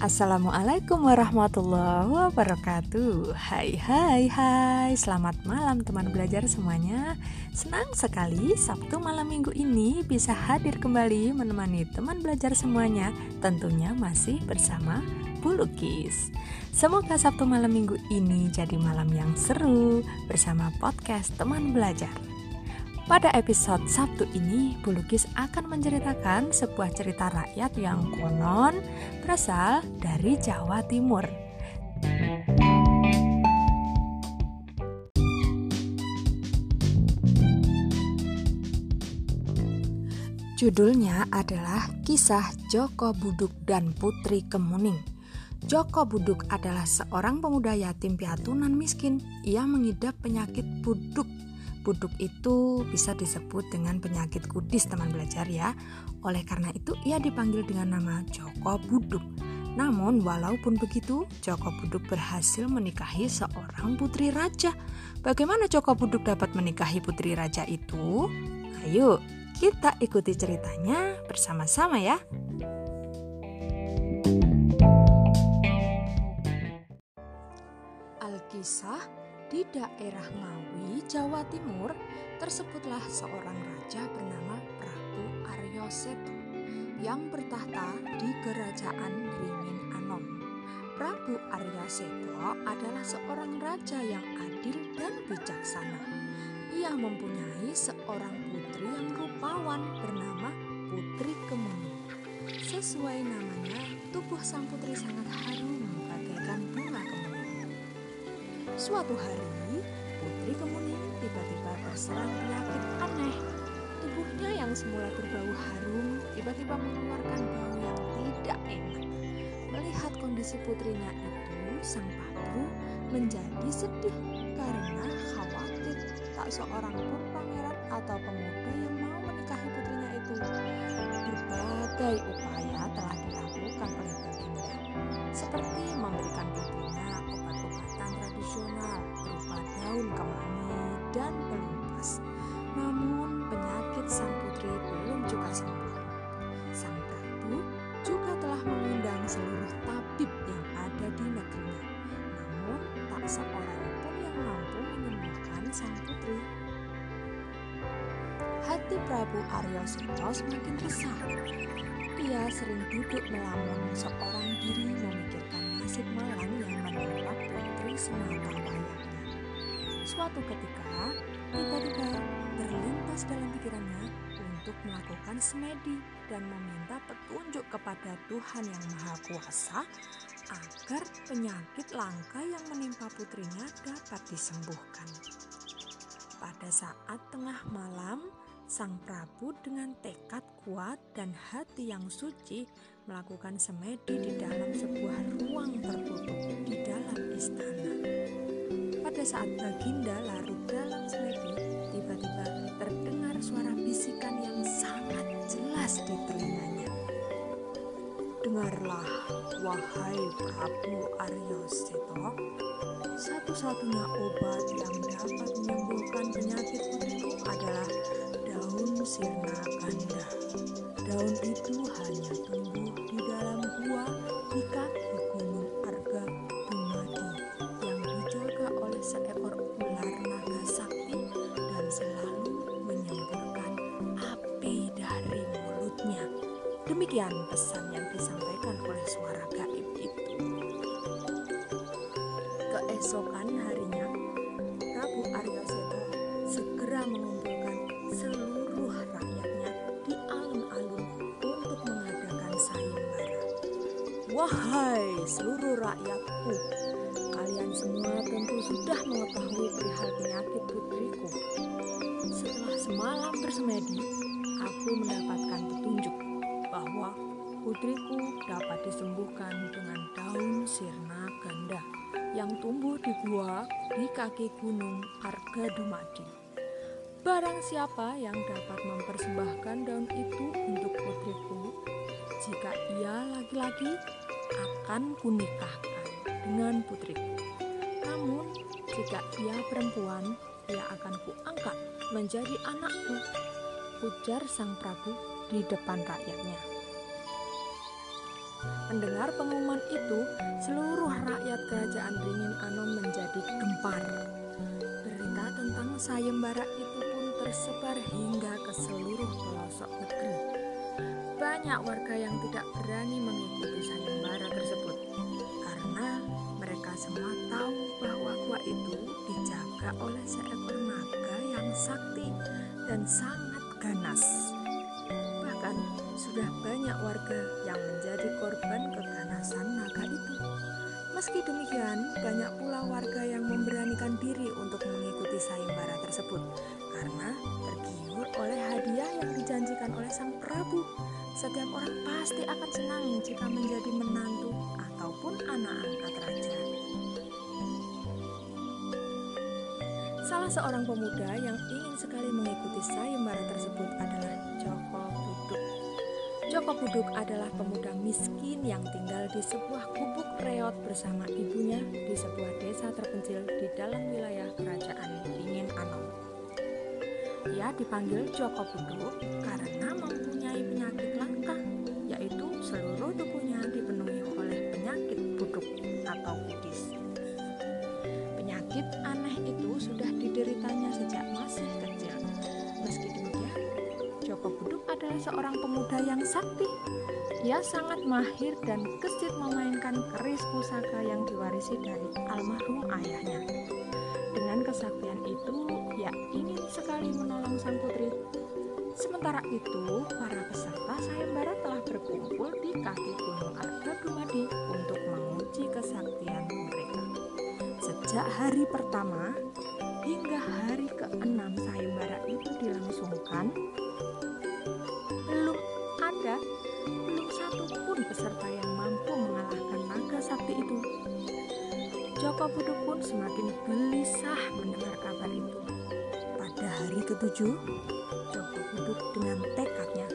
Assalamualaikum warahmatullahi wabarakatuh. Hai hai hai. Selamat malam teman belajar semuanya. Senang sekali Sabtu malam minggu ini bisa hadir kembali menemani teman belajar semuanya Tentunya masih bersama Bulukis Semoga Sabtu malam minggu ini jadi malam yang seru Bersama podcast teman belajar pada episode Sabtu ini, Bulukis akan menceritakan sebuah cerita rakyat yang konon berasal dari Jawa Timur. Judulnya adalah Kisah Joko Buduk dan Putri Kemuning. Joko Buduk adalah seorang pemuda yatim piatu nan miskin. Ia mengidap penyakit buduk Buduk itu bisa disebut dengan penyakit kudis teman belajar ya. Oleh karena itu ia dipanggil dengan nama Joko Buduk. Namun walaupun begitu, Joko Buduk berhasil menikahi seorang putri raja. Bagaimana Joko Buduk dapat menikahi putri raja itu? Ayo, kita ikuti ceritanya bersama-sama ya. Alkisah di daerah Ngawi, Jawa Timur, tersebutlah seorang raja bernama Prabu Aryo Seto yang bertahta di kerajaan Ringin Anom. Prabu Arya Seto adalah seorang raja yang adil dan bijaksana. Ia mempunyai seorang putri yang rupawan bernama Putri Kemuning. Sesuai namanya, tubuh sang putri sangat harum Suatu hari, Putri Kemuning tiba-tiba terserang penyakit aneh. Tubuhnya yang semula berbau harum tiba-tiba mengeluarkan bau yang tidak enak. Melihat kondisi putrinya itu, sang prabu menjadi sedih karena khawatir tak seorang pun pangeran atau pemuda yang mau menikahi putrinya itu. Berbagai upaya telah dilakukan oleh baginda, seperti memberikan obat-obatan tradisional berupa daun kemangi dan pelumpas. Namun penyakit sang putri belum juga sembuh. Sang prabu juga telah mengundang seluruh tabib yang ada di negerinya. Namun tak seorang pun yang mampu menyembuhkan sang putri. Hati Prabu Aryo Seto semakin resah. Ia sering duduk melamun seorang Suatu ketika, tiba-tiba terlintas dalam pikirannya untuk melakukan semedi dan meminta petunjuk kepada Tuhan yang Maha Kuasa agar penyakit langka yang menimpa putrinya dapat disembuhkan. Pada saat tengah malam, Sang Prabu dengan tekad kuat dan hati yang suci melakukan semedi di dalam sebuah ruang tertutup di dalam istana. Pada saat Baginda larut dalam semedi, tiba-tiba terdengar suara bisikan yang sangat jelas di telinganya. Dengarlah, wahai Prabu Aryo Seto, satu-satunya obat yang dapat menyembuhkan penyakit putriku adalah daun sirna ganda. Daun itu hanya tumbuh Wahai seluruh rakyatku, kalian semua tentu sudah mengetahui perihal penyakit putriku. Setelah semalam bersemedi, aku mendapatkan petunjuk bahwa putriku dapat disembuhkan dengan daun sirna ganda yang tumbuh di gua di kaki gunung Arga Dumadi. Barang siapa yang dapat mempersembahkan daun itu untuk putriku, jika ia laki-laki akan kunikahkan dengan putriku. Namun, jika ia perempuan, ia akan kuangkat menjadi anakku, ujar sang Prabu di depan rakyatnya. Mendengar pengumuman itu, seluruh rakyat kerajaan Ringin Anom menjadi gempar. Berita tentang sayembara itu pun tersebar hingga ke seluruh pelosok negeri. Banyak warga yang tidak berani seekor naga yang sakti dan sangat ganas. Bahkan sudah banyak warga yang menjadi korban keganasan naga itu. Meski demikian, banyak pula warga yang memberanikan diri untuk mengikuti sayembara tersebut karena tergiur oleh hadiah yang dijanjikan oleh sang Prabu. Setiap orang pasti akan senang jika menjadi menantu ataupun anak angkat raja. Salah seorang pemuda yang ingin sekali mengikuti sayembara tersebut adalah Joko Buduk. Joko Buduk adalah pemuda miskin yang tinggal di sebuah gubuk reot bersama ibunya di sebuah desa terpencil di dalam wilayah kerajaan Dingin Anom. Ia dipanggil Joko Buduk karena mempunyai penyakit langka, yaitu seluruh tubuhnya dipenuhi oleh penyakit buduk atau itu sudah dideritanya sejak masih kecil. Meski demikian, Joko Buduk adalah seorang pemuda yang sakti. Ia sangat mahir dan gesit memainkan keris pusaka yang diwarisi dari almarhum ayahnya. Dengan kesaktian itu, ia ingin sekali menolong sang putri. Sementara itu, para peserta sayembara telah berkumpul di kaki Gunung Arga Dumadi untuk menguji kesaktian mereka. Sejak hari pertama hingga hari keenam sayembara itu dilangsungkan, belum ada belum satu pun peserta yang mampu mengalahkan naga sakti itu. Joko Buduk pun semakin gelisah mendengar kabar itu. Pada hari ketujuh, Joko Buduk dengan tekadnya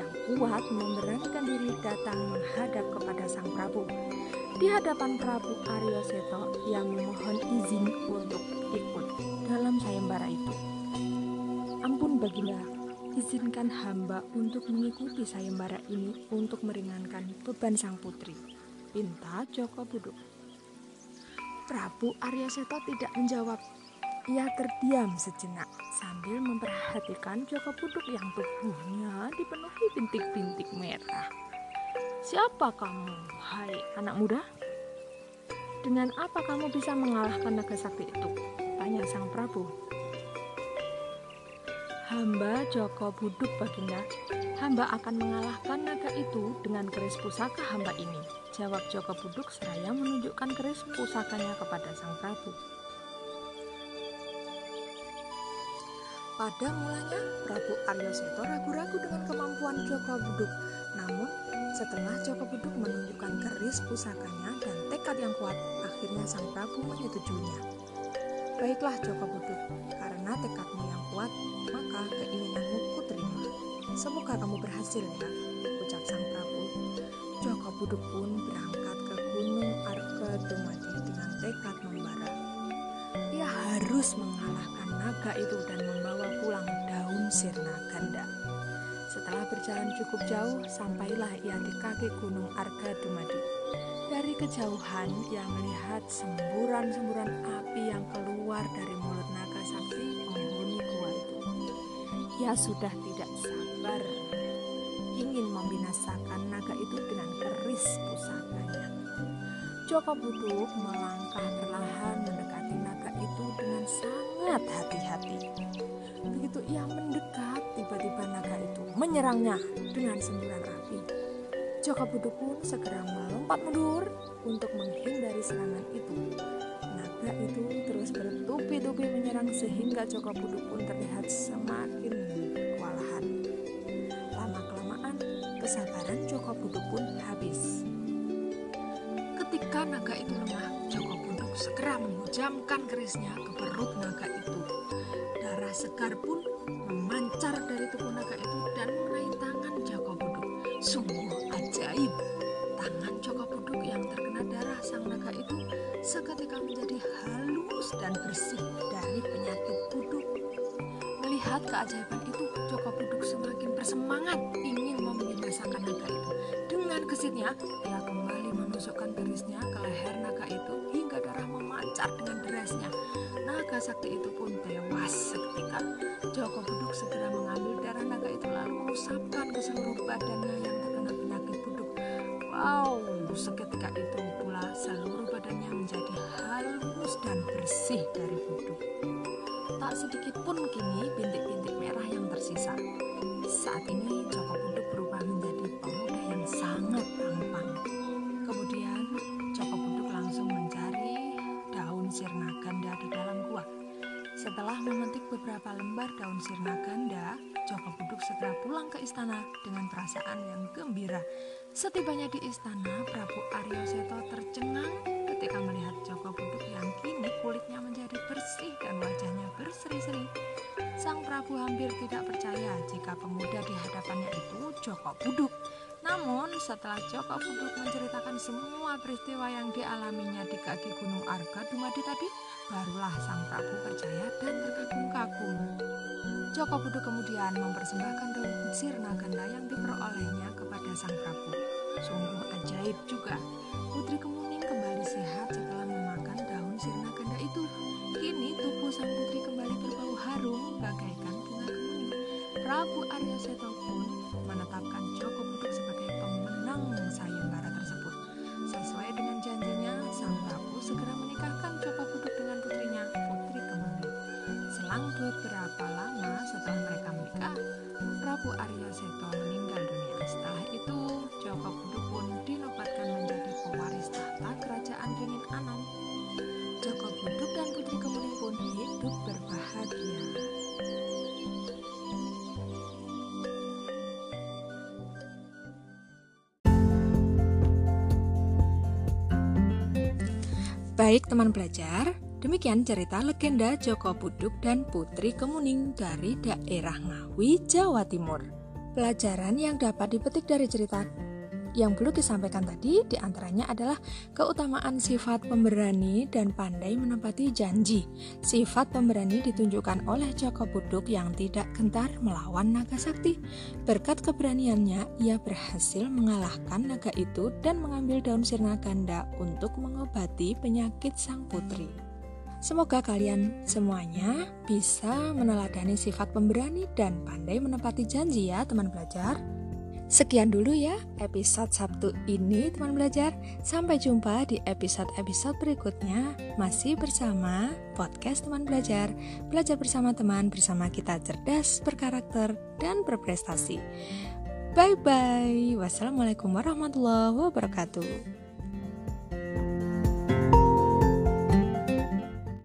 yang kuat memberanikan diri datang menghadap kepada Sang Prabu. Di hadapan Prabu Aryo Seto yang memohon izin untuk ikut dalam sayembara itu. Ampun baginda, izinkan hamba untuk mengikuti sayembara ini untuk meringankan beban sang putri. Pinta Joko Buduk. Prabu Arya Seto tidak menjawab. Ia terdiam sejenak sambil memperhatikan Joko Buduk yang tubuhnya dipenuhi bintik-bintik merah. Siapa kamu, hai anak muda? Dengan apa kamu bisa mengalahkan naga sakti itu? Tanya sang Prabu. Hamba Joko Buduk Baginda, hamba akan mengalahkan naga itu dengan keris pusaka hamba ini. Jawab Joko Buduk seraya menunjukkan keris pusakanya kepada sang Prabu. Pada mulanya, Prabu Aryo Seto ragu-ragu dengan kemampuan Joko Buduk. Namun, setelah Joko Buduk menunjukkan keris pusakanya dan tekad yang kuat, akhirnya sang Prabu menyetujuinya. Baiklah Joko Buduk, karena tekadmu yang kuat, maka keinginanmu kuterima. Semoga kamu berhasil ya, ucap sang Prabu. Joko Buduk pun berangkat ke Gunung Arga Dumadi dengan tekad membara. Ia harus mengalahkan naga itu dan membawa sirna ganda. Setelah berjalan cukup jauh, sampailah ia di kaki Gunung Arga Dumadi. Dari kejauhan, ia melihat semburan-semburan api yang keluar dari mulut naga sakti penghuni gua itu. Ia sudah tidak sabar ingin membinasakan naga itu dengan keris pusakanya. Joko Buduk melangkah perlahan mendekati naga itu dengan sangat hati-hati. Begitu ia mendekat, tiba-tiba naga itu menyerangnya dengan semburan api. Joko Buduk pun segera melompat mundur untuk menghindari serangan itu. Naga itu terus bertubi-tubi menyerang sehingga Joko Buduk pun terlihat semakin kewalahan. Lama-kelamaan, kesabaran Joko Buduk pun habis. Ketika naga itu lengah, Joko Buduk segera menghujamkan kerisnya ke perut naga itu. Darah segar pun memancar dari tubuh naga itu dan mengenai tangan Joko Buduk. Sungguh ajaib. Tangan Joko Buduk yang terkena darah sang naga itu seketika menjadi halus dan bersih dari penyakit buduk. Melihat keajaiban itu, Joko Buduk semakin bersemangat ingin membinasakan naga itu dengan gesitnya, ia kembali menusukkan kerisnya ke leher naga itu hingga darah memancar dengan derasnya. Naga sakti itu pun tewas seketika. Joko Buduk segera mengambil darah naga itu lalu mengusapkan ke seluruh badannya yang terkena penyakit buduk. Wow, seketika itu pula seluruh badannya menjadi halus dan bersih dari buduk. Tak sedikit pun kini bintik-bintik merah yang tersisa. Saat ini Joko Buduk memetik beberapa lembar daun sirna ganda, Joko Buduk segera pulang ke istana dengan perasaan yang gembira. Setibanya di istana, Prabu Aryo Seto tercengang ketika melihat Joko Buduk yang kini kulitnya menjadi bersih dan wajahnya berseri-seri. Sang Prabu hampir tidak percaya jika pemuda di hadapannya itu Joko Buduk. Namun setelah Joko Buduk menceritakan semua peristiwa yang dialaminya di kaki Gunung Arga Dumadi tadi, barulah sang Prabu percaya dan terkagum-kagum. Joko Buduk kemudian mempersembahkan daun sirna ganda yang diperolehnya kepada sang Prabu. Sungguh ajaib juga. Putri Kemuning kembali sehat setelah memakan daun sirna ganda itu. Kini tubuh sang putri kembali berbau harum bagaikan bunga kemuning. Prabu Arya Seto pun Baik teman belajar, demikian cerita legenda Joko Buduk dan Putri Kemuning dari daerah Ngawi, Jawa Timur. Pelajaran yang dapat dipetik dari cerita yang perlu disampaikan tadi di antaranya adalah keutamaan sifat pemberani dan pandai menepati janji. Sifat pemberani ditunjukkan oleh Joko Buduk yang tidak gentar melawan naga sakti. Berkat keberaniannya, ia berhasil mengalahkan naga itu dan mengambil daun sirna ganda untuk mengobati penyakit sang putri. Semoga kalian semuanya bisa meneladani sifat pemberani dan pandai menepati janji ya teman belajar. Sekian dulu ya episode Sabtu ini teman belajar. Sampai jumpa di episode-episode berikutnya masih bersama podcast teman belajar. Belajar bersama teman bersama kita cerdas, berkarakter, dan berprestasi. Bye bye. Wassalamualaikum warahmatullahi wabarakatuh.